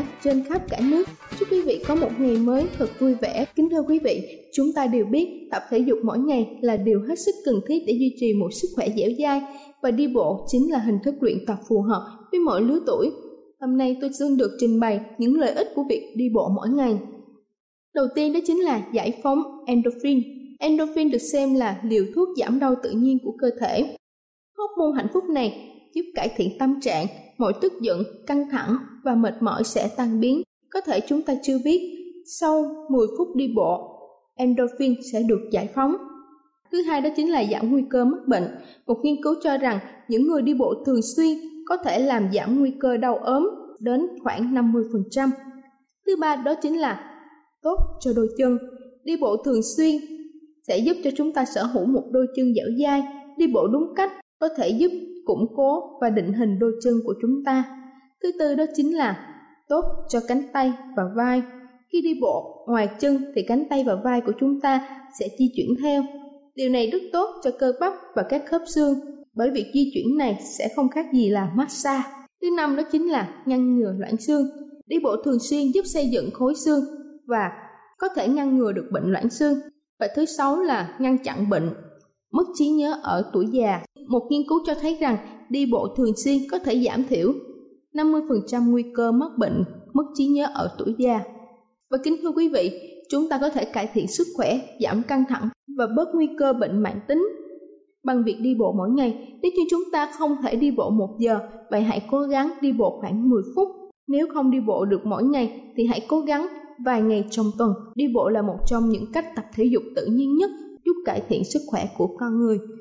giả trên khắp cả nước. Chúc quý vị có một ngày mới thật vui vẻ. Kính thưa quý vị, chúng ta đều biết tập thể dục mỗi ngày là điều hết sức cần thiết để duy trì một sức khỏe dẻo dai và đi bộ chính là hình thức luyện tập phù hợp với mọi lứa tuổi. Hôm nay tôi xin được trình bày những lợi ích của việc đi bộ mỗi ngày. Đầu tiên đó chính là giải phóng endorphin. Endorphin được xem là liều thuốc giảm đau tự nhiên của cơ thể. Hóc môn hạnh phúc này giúp cải thiện tâm trạng, mọi tức giận, căng thẳng và mệt mỏi sẽ tan biến. Có thể chúng ta chưa biết, sau 10 phút đi bộ, endorphin sẽ được giải phóng. Thứ hai đó chính là giảm nguy cơ mắc bệnh. Một nghiên cứu cho rằng những người đi bộ thường xuyên có thể làm giảm nguy cơ đau ốm đến khoảng 50%. Thứ ba đó chính là tốt cho đôi chân. Đi bộ thường xuyên sẽ giúp cho chúng ta sở hữu một đôi chân dẻo dai. Đi bộ đúng cách có thể giúp củng cố và định hình đôi chân của chúng ta. Thứ tư đó chính là tốt cho cánh tay và vai. Khi đi bộ ngoài chân thì cánh tay và vai của chúng ta sẽ di chuyển theo. Điều này rất tốt cho cơ bắp và các khớp xương, bởi việc di chuyển này sẽ không khác gì là massage. Thứ năm đó chính là ngăn ngừa loãng xương. Đi bộ thường xuyên giúp xây dựng khối xương và có thể ngăn ngừa được bệnh loãng xương. Và thứ sáu là ngăn chặn bệnh mất trí nhớ ở tuổi già. Một nghiên cứu cho thấy rằng đi bộ thường xuyên có thể giảm thiểu 50% nguy cơ mắc bệnh mất trí nhớ ở tuổi già. Và kính thưa quý vị, chúng ta có thể cải thiện sức khỏe, giảm căng thẳng và bớt nguy cơ bệnh mãn tính bằng việc đi bộ mỗi ngày. Nếu như chúng ta không thể đi bộ một giờ, vậy hãy cố gắng đi bộ khoảng 10 phút. Nếu không đi bộ được mỗi ngày thì hãy cố gắng vài ngày trong tuần. Đi bộ là một trong những cách tập thể dục tự nhiên nhất giúp cải thiện sức khỏe của con người.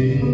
Senhor.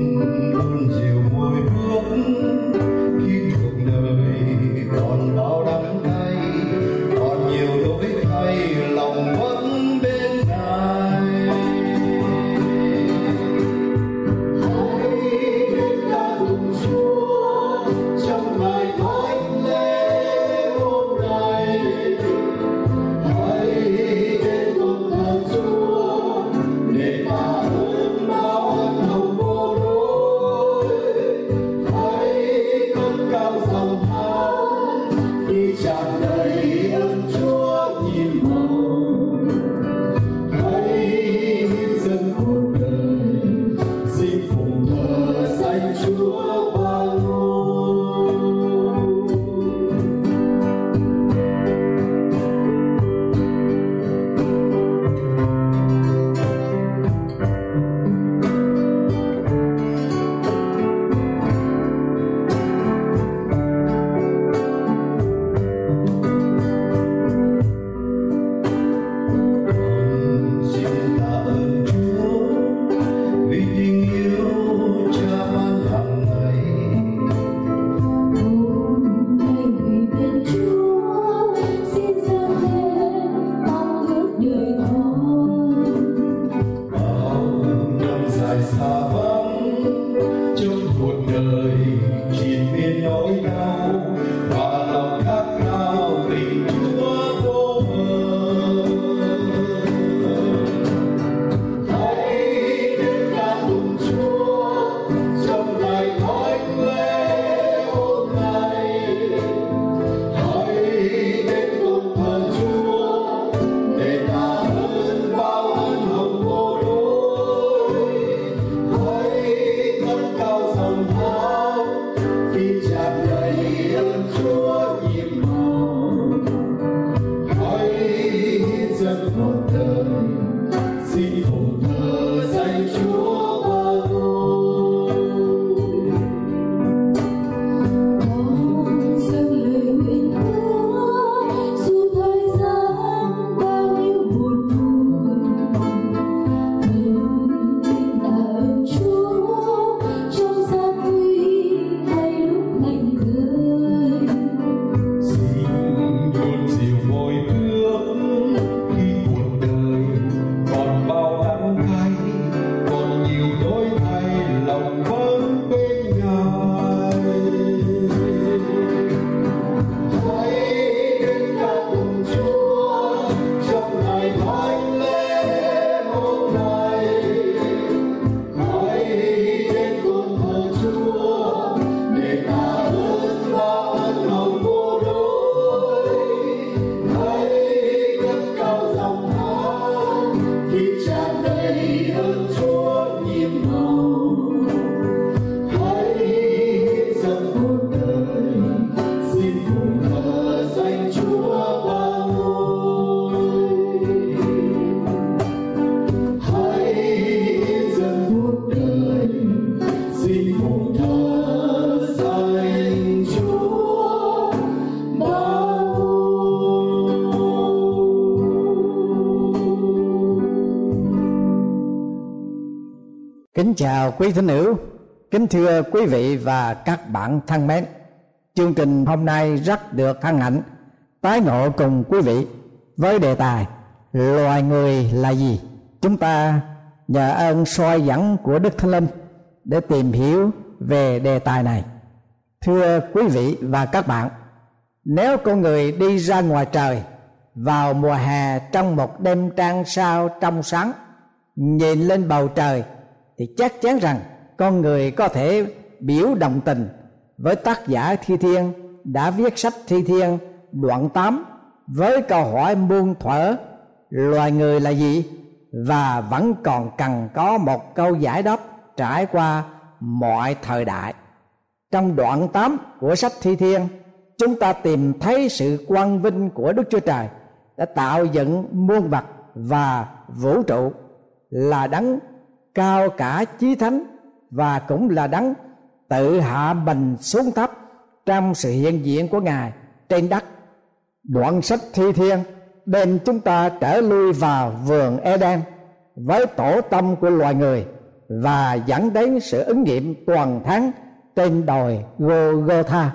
Kính chào quý thính hữu, kính thưa quý vị và các bạn thân mến. Chương trình hôm nay rất được hân hạnh tái ngộ cùng quý vị với đề tài loài người là gì. Chúng ta nhờ ơn soi dẫn của Đức Thánh Linh để tìm hiểu về đề tài này. Thưa quý vị và các bạn, nếu con người đi ra ngoài trời vào mùa hè trong một đêm trăng sao trong sáng nhìn lên bầu trời thì chắc chắn rằng con người có thể biểu đồng tình với tác giả thi thiên đã viết sách thi thiên đoạn 8 với câu hỏi muôn thuở loài người là gì và vẫn còn cần có một câu giải đáp trải qua mọi thời đại. Trong đoạn 8 của sách Thi Thiên, chúng ta tìm thấy sự quang vinh của Đức Chúa Trời đã tạo dựng muôn vật và vũ trụ là đấng cao cả chí thánh và cũng là đấng tự hạ mình xuống thấp trong sự hiện diện của ngài trên đất đoạn sách thi thiên đem chúng ta trở lui vào vườn Eden với tổ tâm của loài người và dẫn đến sự ứng nghiệm toàn thắng trên đồi Golgotha.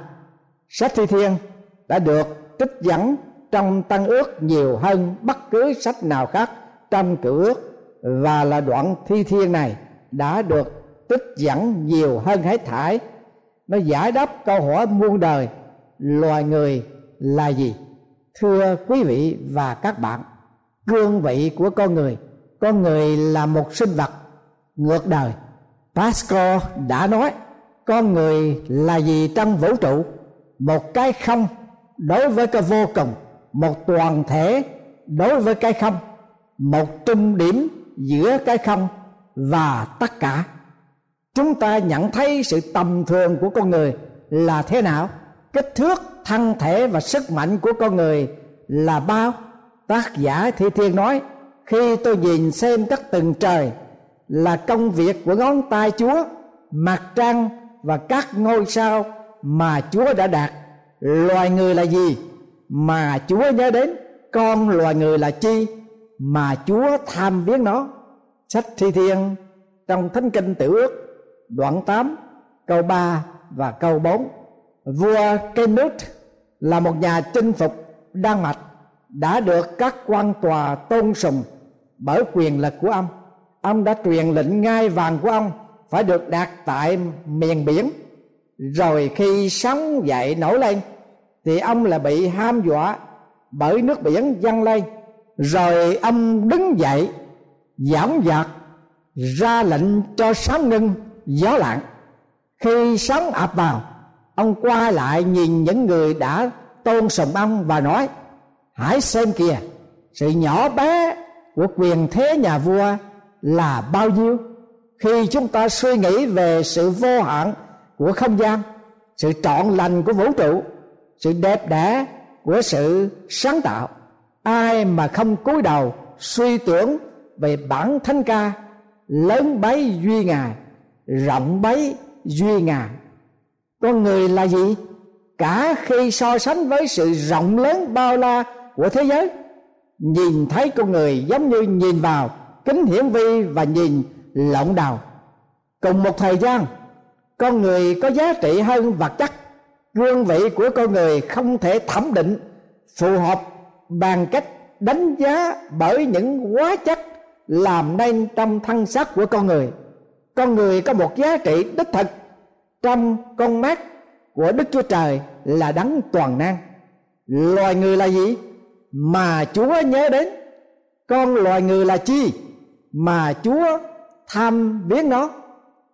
Sách Thi Thiên đã được trích dẫn trong Tăng ước nhiều hơn bất cứ sách nào khác trong Cựu ước và là đoạn Thi Thiên này đã được tích dẫn nhiều hơn hết thải. Nó giải đáp câu hỏi muôn đời, loài người là gì? Thưa quý vị và các bạn, cương vị của con người con người là một sinh vật ngược đời. Pascal đã nói, con người là gì trong vũ trụ? Một cái không đối với cái vô cùng, một toàn thể đối với cái không, một trung điểm giữa cái không và tất cả. Chúng ta nhận thấy sự tầm thường của con người là thế nào? Kích thước, thân thể và sức mạnh của con người là bao? Tác giả thi thiên nói, khi tôi nhìn xem các tầng trời là công việc của ngón tay chúa, mặt trăng và các ngôi sao mà chúa đã đạt. Loài người là gì? Mà chúa nhớ đến, con loài người là chi? Mà chúa tham viếng nó. Sách thi thiên trong thánh kinh tiểu ước, đoạn 8 câu 3 và câu 4 vua Canute là một nhà chinh phục Đan Mạch, đã được các quan tòa tôn sùng bởi quyền lực của ông. Ông đã truyền lệnh ngai vàng của ông phải được đặt tại miền biển. Rồi khi sóng dậy nổi lên, thì ông là bị ham dọa bởi nước biển dâng lên rồi ông đứng dậy giảm giặc ra lệnh cho sóng ngưng gió lặng. Khi sóng ập vào, ông qua lại nhìn những người đã tôn sùng ông và nói, hãy xem kìa, sự nhỏ bé của quyền thế nhà vua là bao nhiêu? Khi chúng ta suy nghĩ về sự vô hạn của không gian, sự trọn lành của vũ trụ, sự đẹp đẽ của sự sáng tạo ai mà không cúi đầu suy tưởng về bản thánh ca, lớn bấy duy ngài rộng bấy duy ngài con người là gì? Cả khi so sánh với sự rộng lớn bao la của thế giới, nhìn thấy con người giống như nhìn vào kính hiển vi và nhìn lộng đầu. Cùng một thời gian, con người có giá trị hơn vật chất. Gương vị của con người không thể thẩm định, phù hợp bằng cách đánh giá bởi những hóa chất làm nên trong thân xác của con người. Con người có một giá trị đích thực trong con mắt của đức chúa trời là đấng toàn năng. Loài người là gì? Mà chúa nhớ đến. Con loài người là chi? Mà chúa tham viếng nó.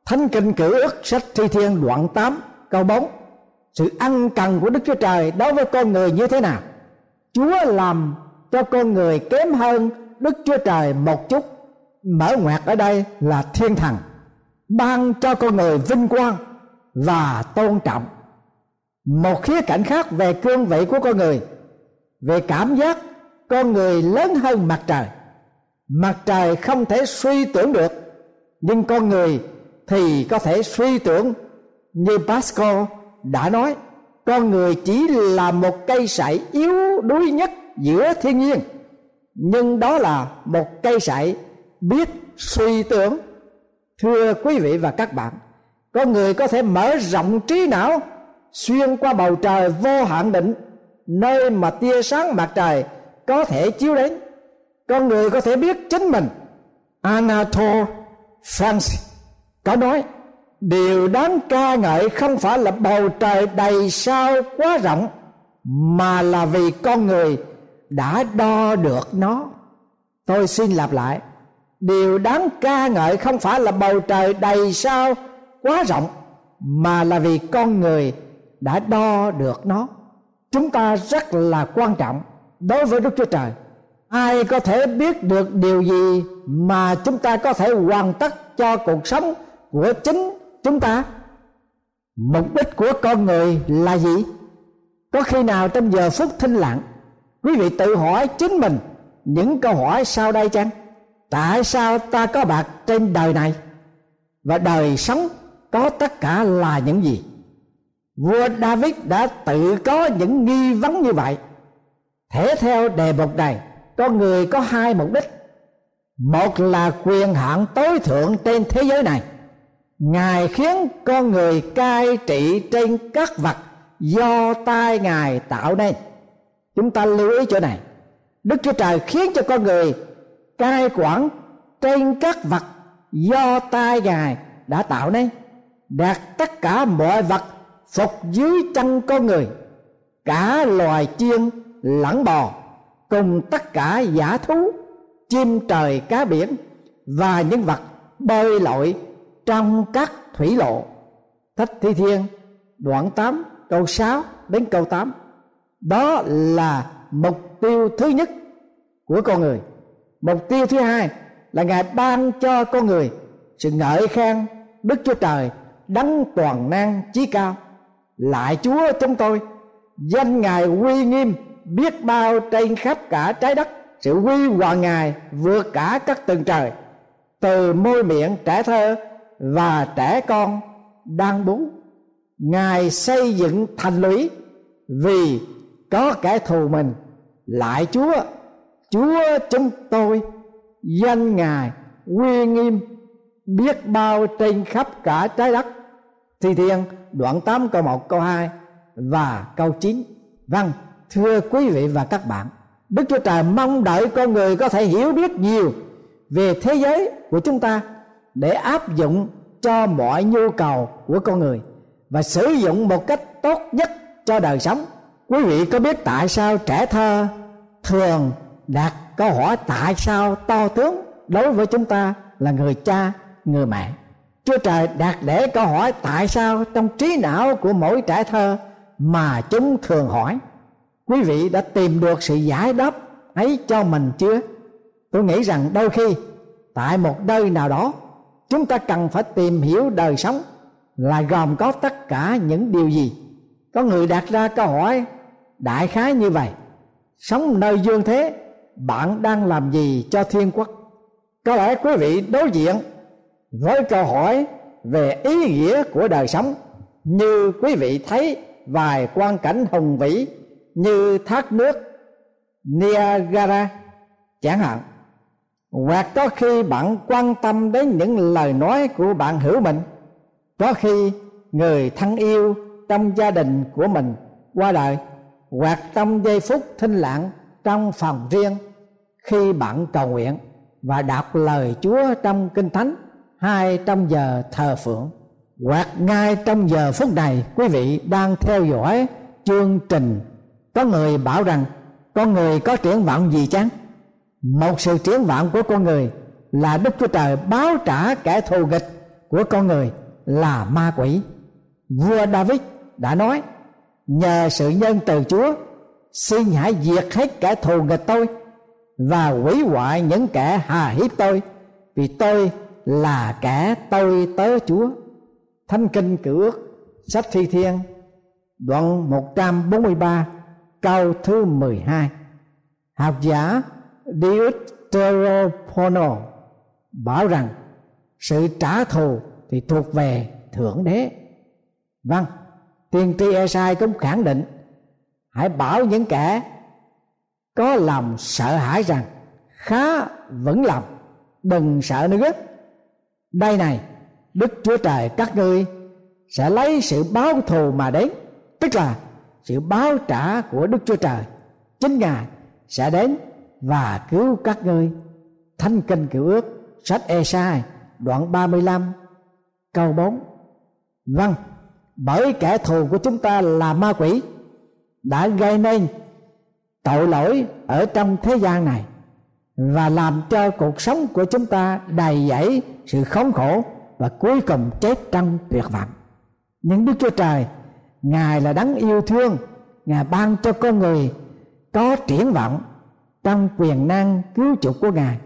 Thánh kinh cử ước sách thi thiên đoạn 8 câu 4 sự ăn cần của đức chúa trời đối với con người như thế nào? Chúa làm cho con người kém hơn đức chúa trời một chút. Mở ngoặt ở đây là thiên thần, ban cho con người vinh quang và tôn trọng. Một khía cạnh khác về cương vị của con người, về cảm giác con người lớn hơn mặt trời. Mặt trời không thể suy tưởng được, nhưng con người thì có thể suy tưởng như pascal đã nói con người chỉ là một cây sậy yếu đuối nhất giữa thiên nhiên. Nhưng đó là một cây sậy biết suy tưởng. Thưa quý vị và các bạn con người có thể mở rộng trí não, xuyên qua bầu trời vô hạn định, nơi mà tia sáng mặt trời có thể chiếu đến. Con người có thể biết chính mình. Anatole France có nói điều đáng ca ngợi không phải là bầu trời đầy sao quá rộng, mà là vì con người đã đo được nó. Tôi xin lặp lại, điều đáng ca ngợi không phải là bầu trời đầy sao quá rộng, mà là vì con người đã đo được nó. Chúng ta rất là quan trọng đối với đức chúa trời. Ai có thể biết được điều gì mà chúng ta có thể hoàn tất cho cuộc sống của chính chúng ta, mục đích của con người là gì? Có khi nào trong giờ phút thinh lặng, quý vị tự hỏi chính mình những câu hỏi sau đây chăng? Tại sao ta có bạc trên đời này? Và đời sống có tất cả là những gì? Vua david đã tự có những nghi vấn như vậy. Thể theo đề mục này, con người có hai mục đích. Một là quyền hạn tối thượng trên thế giới này ngài khiến con người cai trị trên các vật do tay ngài tạo nên. Chúng ta lưu ý chỗ này. Đức chúa trời khiến cho con người cai quản trên các vật do tay ngài đã tạo nên, đạt tất cả mọi vật phục dưới chân con người, cả loài chiên lẫn bò, cùng tất cả giả thú, chim trời, cá biển và những vật bơi lội trong các thủy lộ. Thách thi thiên, đoạn 8 câu 6 đến câu 8 đó là mục tiêu thứ nhất của con người. Mục tiêu thứ hai là ngài ban cho con người sự ngợi khen đức chúa trời đấng toàn năng chí cao. Lại chúa chúng tôi, danh ngài uy nghiêm, biết bao trên khắp cả trái đất, sự uy hoàng ngài vượt cả các tầng trời. Từ môi miệng trẻ thơ và trẻ con đang bú. Ngài xây dựng thành lũy vì có kẻ thù mình. Lại chúa chúa chúng tôi, danh ngài uy nghiêm, biết bao trên khắp cả trái đất. Thi thiên, đoạn 8 câu 1 câu 2 và câu 9 vâng thưa quý vị và các bạn, đức chúa trời mong đợi con người có thể hiểu biết nhiều về thế giới của chúng ta để áp dụng cho mọi nhu cầu của con người và sử dụng một cách tốt nhất cho đời sống. Quý vị có biết tại sao trẻ thơ thường đặt câu hỏi tại sao to tướng đối với chúng ta là người cha, người mẹ? Chúa trời đặt để câu hỏi tại sao trong trí não của mỗi trẻ thơ mà chúng thường hỏi. Quý vị đã tìm được sự giải đáp ấy cho mình chưa? Tôi nghĩ rằng đôi khi tại một nơi nào đó chúng ta cần phải tìm hiểu đời sống là gồm có tất cả những điều gì. Có người đặt ra câu hỏi, đại khái như vậy, sống nơi dương thế, bạn đang làm gì cho thiên quốc? Có lẽ quý vị đối diện với câu hỏi về ý nghĩa của đời sống như quý vị thấy vài quan cảnh hùng vĩ như thác nước Niagara, chẳng hạn hoặc có khi bạn quan tâm đến những lời nói của bạn hữu mình. Có khi người thân yêu trong gia đình của mình qua đời, hoặc trong giây phút thinh lặng trong phòng riêng khi bạn cầu nguyện và đọc lời Chúa trong kinh thánh hay trong giờ thờ phượng. Hoặc ngay trong giờ phút này, quý vị đang theo dõi chương trình có người bảo rằng con người có triển vọng gì chăng? Một sự triển vọng của con người là đức chúa trời báo trả kẻ thù nghịch của con người là ma quỷ. Vua david đã nói, nhờ sự nhân từ chúa, xin hãy diệt hết kẻ thù nghịch tôi và hủy hoại những kẻ hà hiếp tôi, vì tôi là kẻ tôi tớ chúa. Thánh kinh cử ước, sách thi thiên, đoạn 143 câu thứ 12 học giả Deuteropono bảo rằng sự trả thù thì thuộc về thượng đế. Vâng tiên tri Esai cũng khẳng định, hãy bảo những kẻ có lòng sợ hãi rằng khá vững lòng, đừng sợ nữa. Đây này, đức chúa trời các ngươi sẽ lấy sự báo thù mà đến, tức là sự báo trả của đức chúa trời. Chính ngài sẽ đến và cứu các ngươi. Thánh kinh cựu ước, sách Esai, đoạn 35 câu 4 Vâng bởi kẻ thù của chúng ta là ma quỷ, đã gây nên tội lỗi ở trong thế gian này và làm cho cuộc sống của chúng ta đầy dẫy sự khốn khổ và cuối cùng chết trong tuyệt vọng. Nhưng đức chúa trời, ngài là đấng yêu thương, ngài ban cho con người có triển vọng trong quyền năng cứu chuộc của ngài.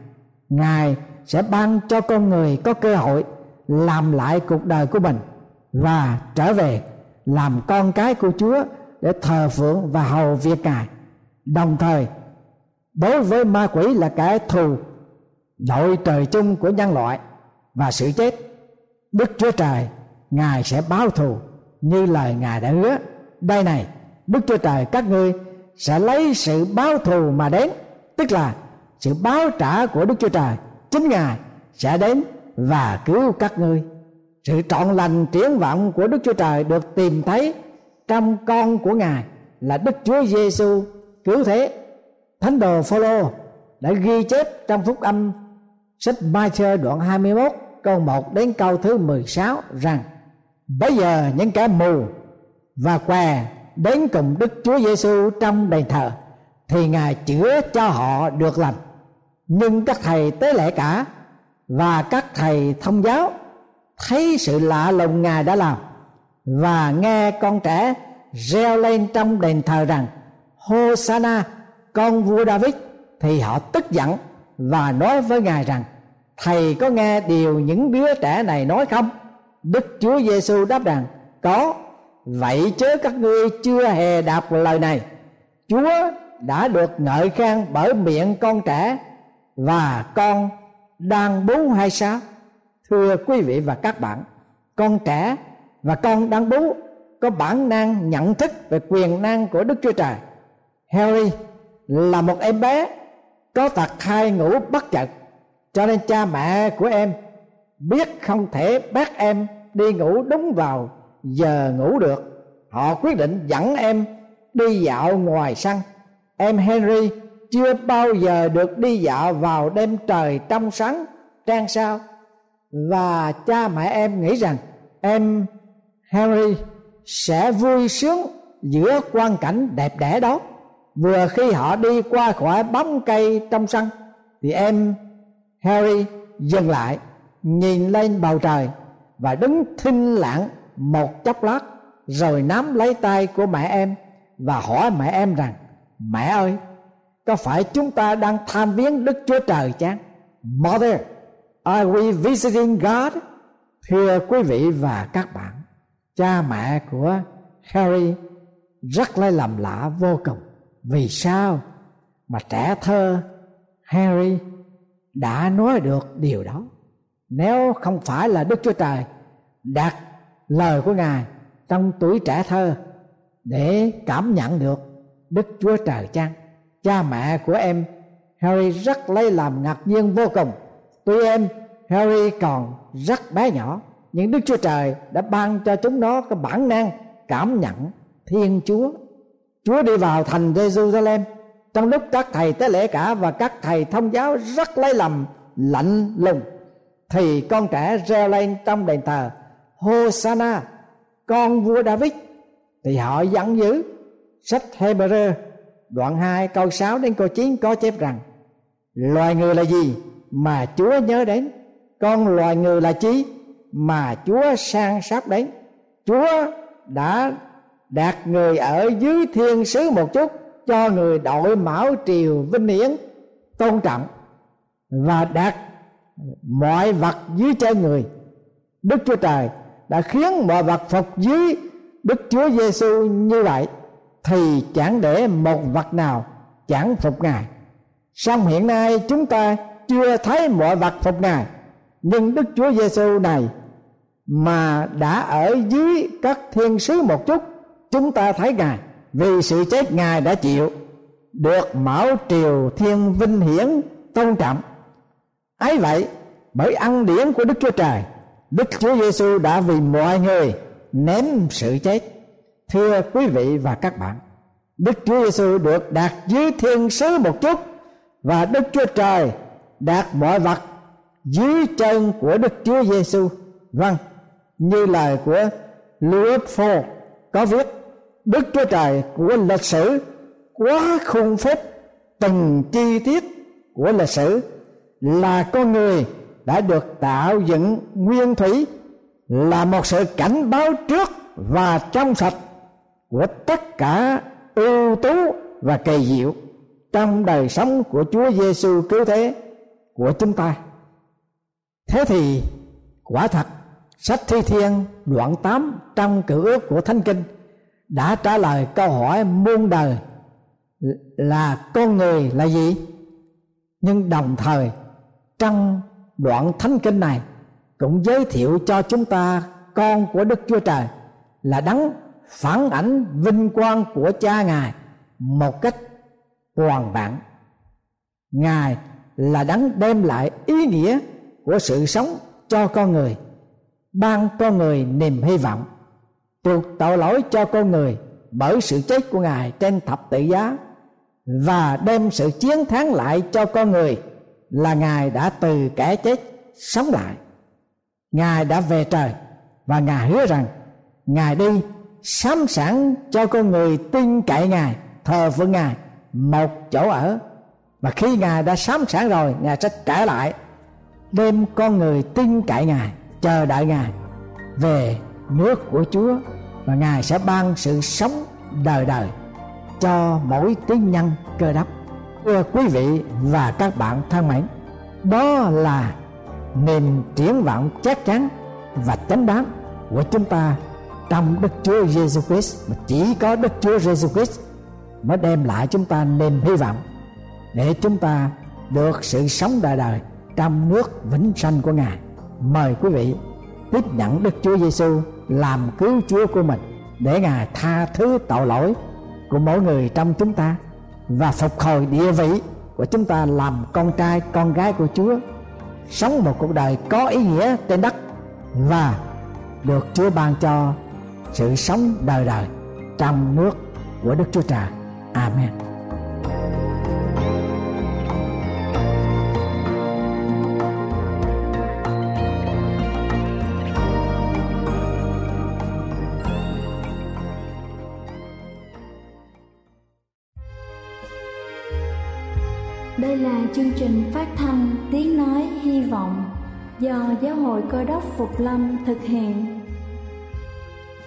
Ngài sẽ ban cho con người có cơ hội làm lại cuộc đời của mình và trở về làm con cái của chúa để thờ phượng và hầu việc ngài. Đồng thời, đối với ma quỷ là kẻ thù đội trời chung của nhân loại và sự chết, đức chúa trời, ngài sẽ báo thù như lời ngài đã hứa. Đây này, đức chúa trời các ngươi sẽ lấy sự báo thù mà đến tức là sự báo trả của đức chúa trời, chính ngài sẽ đến và cứu các ngươi. Sự trọn lành triển vọng của đức chúa trời được tìm thấy trong con của ngài là đức chúa giêsu cứu thế. Thánh đồ phaolô đã ghi chép trong phúc âm, sách Matthew đoạn 21 câu 1 đến câu thứ 16 rằng, bây giờ những kẻ mù và què đến cùng Đức Chúa Giêsu trong đền thờ thì Ngài chữa cho họ được lành. Nhưng các thầy tế lễ cả và các thầy thông giáo thấy sự lạ lùng Ngài đã làm và nghe con trẻ reo lên trong đền thờ rằng Hosanna con vua David. Thì họ tức giận và nói với ngài rằng, thầy có nghe điều những đứa trẻ này nói không? Đức chúa giêsu đáp rằng, có. Vậy chớ các ngươi chưa hề đọc lời này. Chúa đã được ngợi khen bởi miệng con trẻ và con đang bú hay sao? Thưa quý vị và các bạn, con trẻ và con đang bú có bản năng nhận thức về quyền năng của đức chúa trời. Harry là một em bé có tật thai ngủ bất chợt, cho nên cha mẹ của em biết không thể bắt em đi ngủ đúng vào giờ ngủ được. Họ quyết định dẫn em đi dạo ngoài sân em henry chưa bao giờ được đi dạo vào đêm trời trong sáng, trang sao? Và cha mẹ em nghĩ rằng em henry sẽ vui sướng giữa quang cảnh đẹp đẽ đó. Vừa khi họ đi qua khỏi bóng cây trong sân, thì em harry dừng lại, nhìn lên bầu trời và đứng thinh lặng một chốc lát, rồi nắm lấy tay của mẹ em và hỏi mẹ em rằng mẹ ơi, có phải chúng ta đang tham viếng đức chúa trời chăng? Mother, are we visiting god? Thưa quý vị và các bạn, cha mẹ của harry rất lấy lầm lạ vô cùng. Vì sao mà trẻ thơ harry đã nói được điều đó? Nếu không phải là đức chúa trời đặt lời của ngài trong tuổi trẻ thơ để cảm nhận được đức chúa trời chăng? Cha mẹ của em, harry rất lấy làm ngạc nhiên vô cùng. Tuy em, harry còn rất bé nhỏ, nhưng đức chúa trời đã ban cho chúng nó cái bản năng cảm nhận thiên chúa. Chúa đi vào thành Jerusalem. Trong lúc các thầy tế lễ cả và các thầy thông giáo rất lấy lầm lạnh lùng, thì con trẻ reo lên trong đền thờ, Hosanna, con vua David. Thì họ giận dữ sách Hebrew, đoạn 2 câu 6 đến câu 9 có chép rằng, loài người là gì mà Chúa nhớ đến? Con loài người là chi mà Chúa sang sắp đến? Chúa đã đạt người ở dưới thiên sứ một chút cho người đội mão triều vinh hiển tôn trọng và đạt mọi vật dưới chân người. Đức chúa trời đã khiến mọi vật phục dưới đức chúa giêsu như vậy thì chẳng để một vật nào chẳng phục ngài. Song hiện nay chúng ta chưa thấy mọi vật phục ngài, nhưng đức chúa giêsu này mà đã ở dưới các thiên sứ một chút, chúng ta thấy ngài vì sự chết ngài đã chịu, được mão triều thiên vinh hiển tôn trọng. Ấy vậy, bởi ăn điển của đức chúa trời, đức chúa giêsu đã vì mọi người ném sự chết thưa quý vị và các bạn, đức chúa giêsu được đặt dưới thiên sứ một chút và đức chúa trời đặt mọi vật dưới chân của đức chúa giêsu vâng như lời của Louis Ford có viết, đức chúa trời của lịch sử quá khung phép từng chi tiết của lịch sử là con người đã được tạo dựng nguyên thủy, là một sự cảnh báo trước và trong sạch của tất cả ưu tú và kỳ diệu trong đời sống của Chúa Giêsu cứu thế của chúng ta. Thế thì, quả thật, sách Thi Thiên đoạn 8 trong cựu ước của Thánh Kinh đã trả lời câu hỏi muôn đời là con người là gì nhưng đồng thời, trong đoạn thánh kinh này cũng giới thiệu cho chúng ta con của đức chúa trời là đấng phản ảnh vinh quang của cha ngài một cách hoàn vạn ngài là đấng đem lại ý nghĩa của sự sống cho con người, ban con người niềm hy vọng chuộc tội lỗi cho con người bởi sự chết của ngài trên thập tự giá, và đem sự chiến thắng lại cho con người là ngài đã từ kẻ chết sống lại. Ngài đã về trời và ngài hứa rằng ngài đi sắm sẵn cho con người tin cậy ngài, thờ phượng ngài, một chỗ ở. Mà khi ngài đã sắm sẵn rồi, ngài sẽ trả lại, đem con người tin cậy ngài, chờ đợi ngài về nước của chúa. Và ngài sẽ ban sự sống đời đời cho mỗi tín nhân cơ đốc. Thưa quý vị và các bạn thân mến, đó là niềm triển vọng chắc chắn và chánh đáng của chúng ta trong Đức Chúa Giêsu Christ, mà chỉ có Đức Chúa Giêsu Christ mới đem lại chúng ta niềm hy vọng để chúng ta được sự sống đời đời trong nước vĩnh sanh của Ngài. Mời quý vị tiếp nhận Đức Chúa Giêsu làm cứu Chúa của mình để Ngài tha thứ tội lỗi của mỗi người trong chúng ta và phục hồi địa vị của chúng ta làm con trai, con gái của Chúa, sống một cuộc đời có ý nghĩa trên đất và được Chúa ban cho sự sống đời đời trong nước của Đức Chúa Trời. Amen. Đây là chương trình phát thanh Tiếng Nói Hy Vọng do Giáo hội Cơ đốc Phục Lâm thực hiện.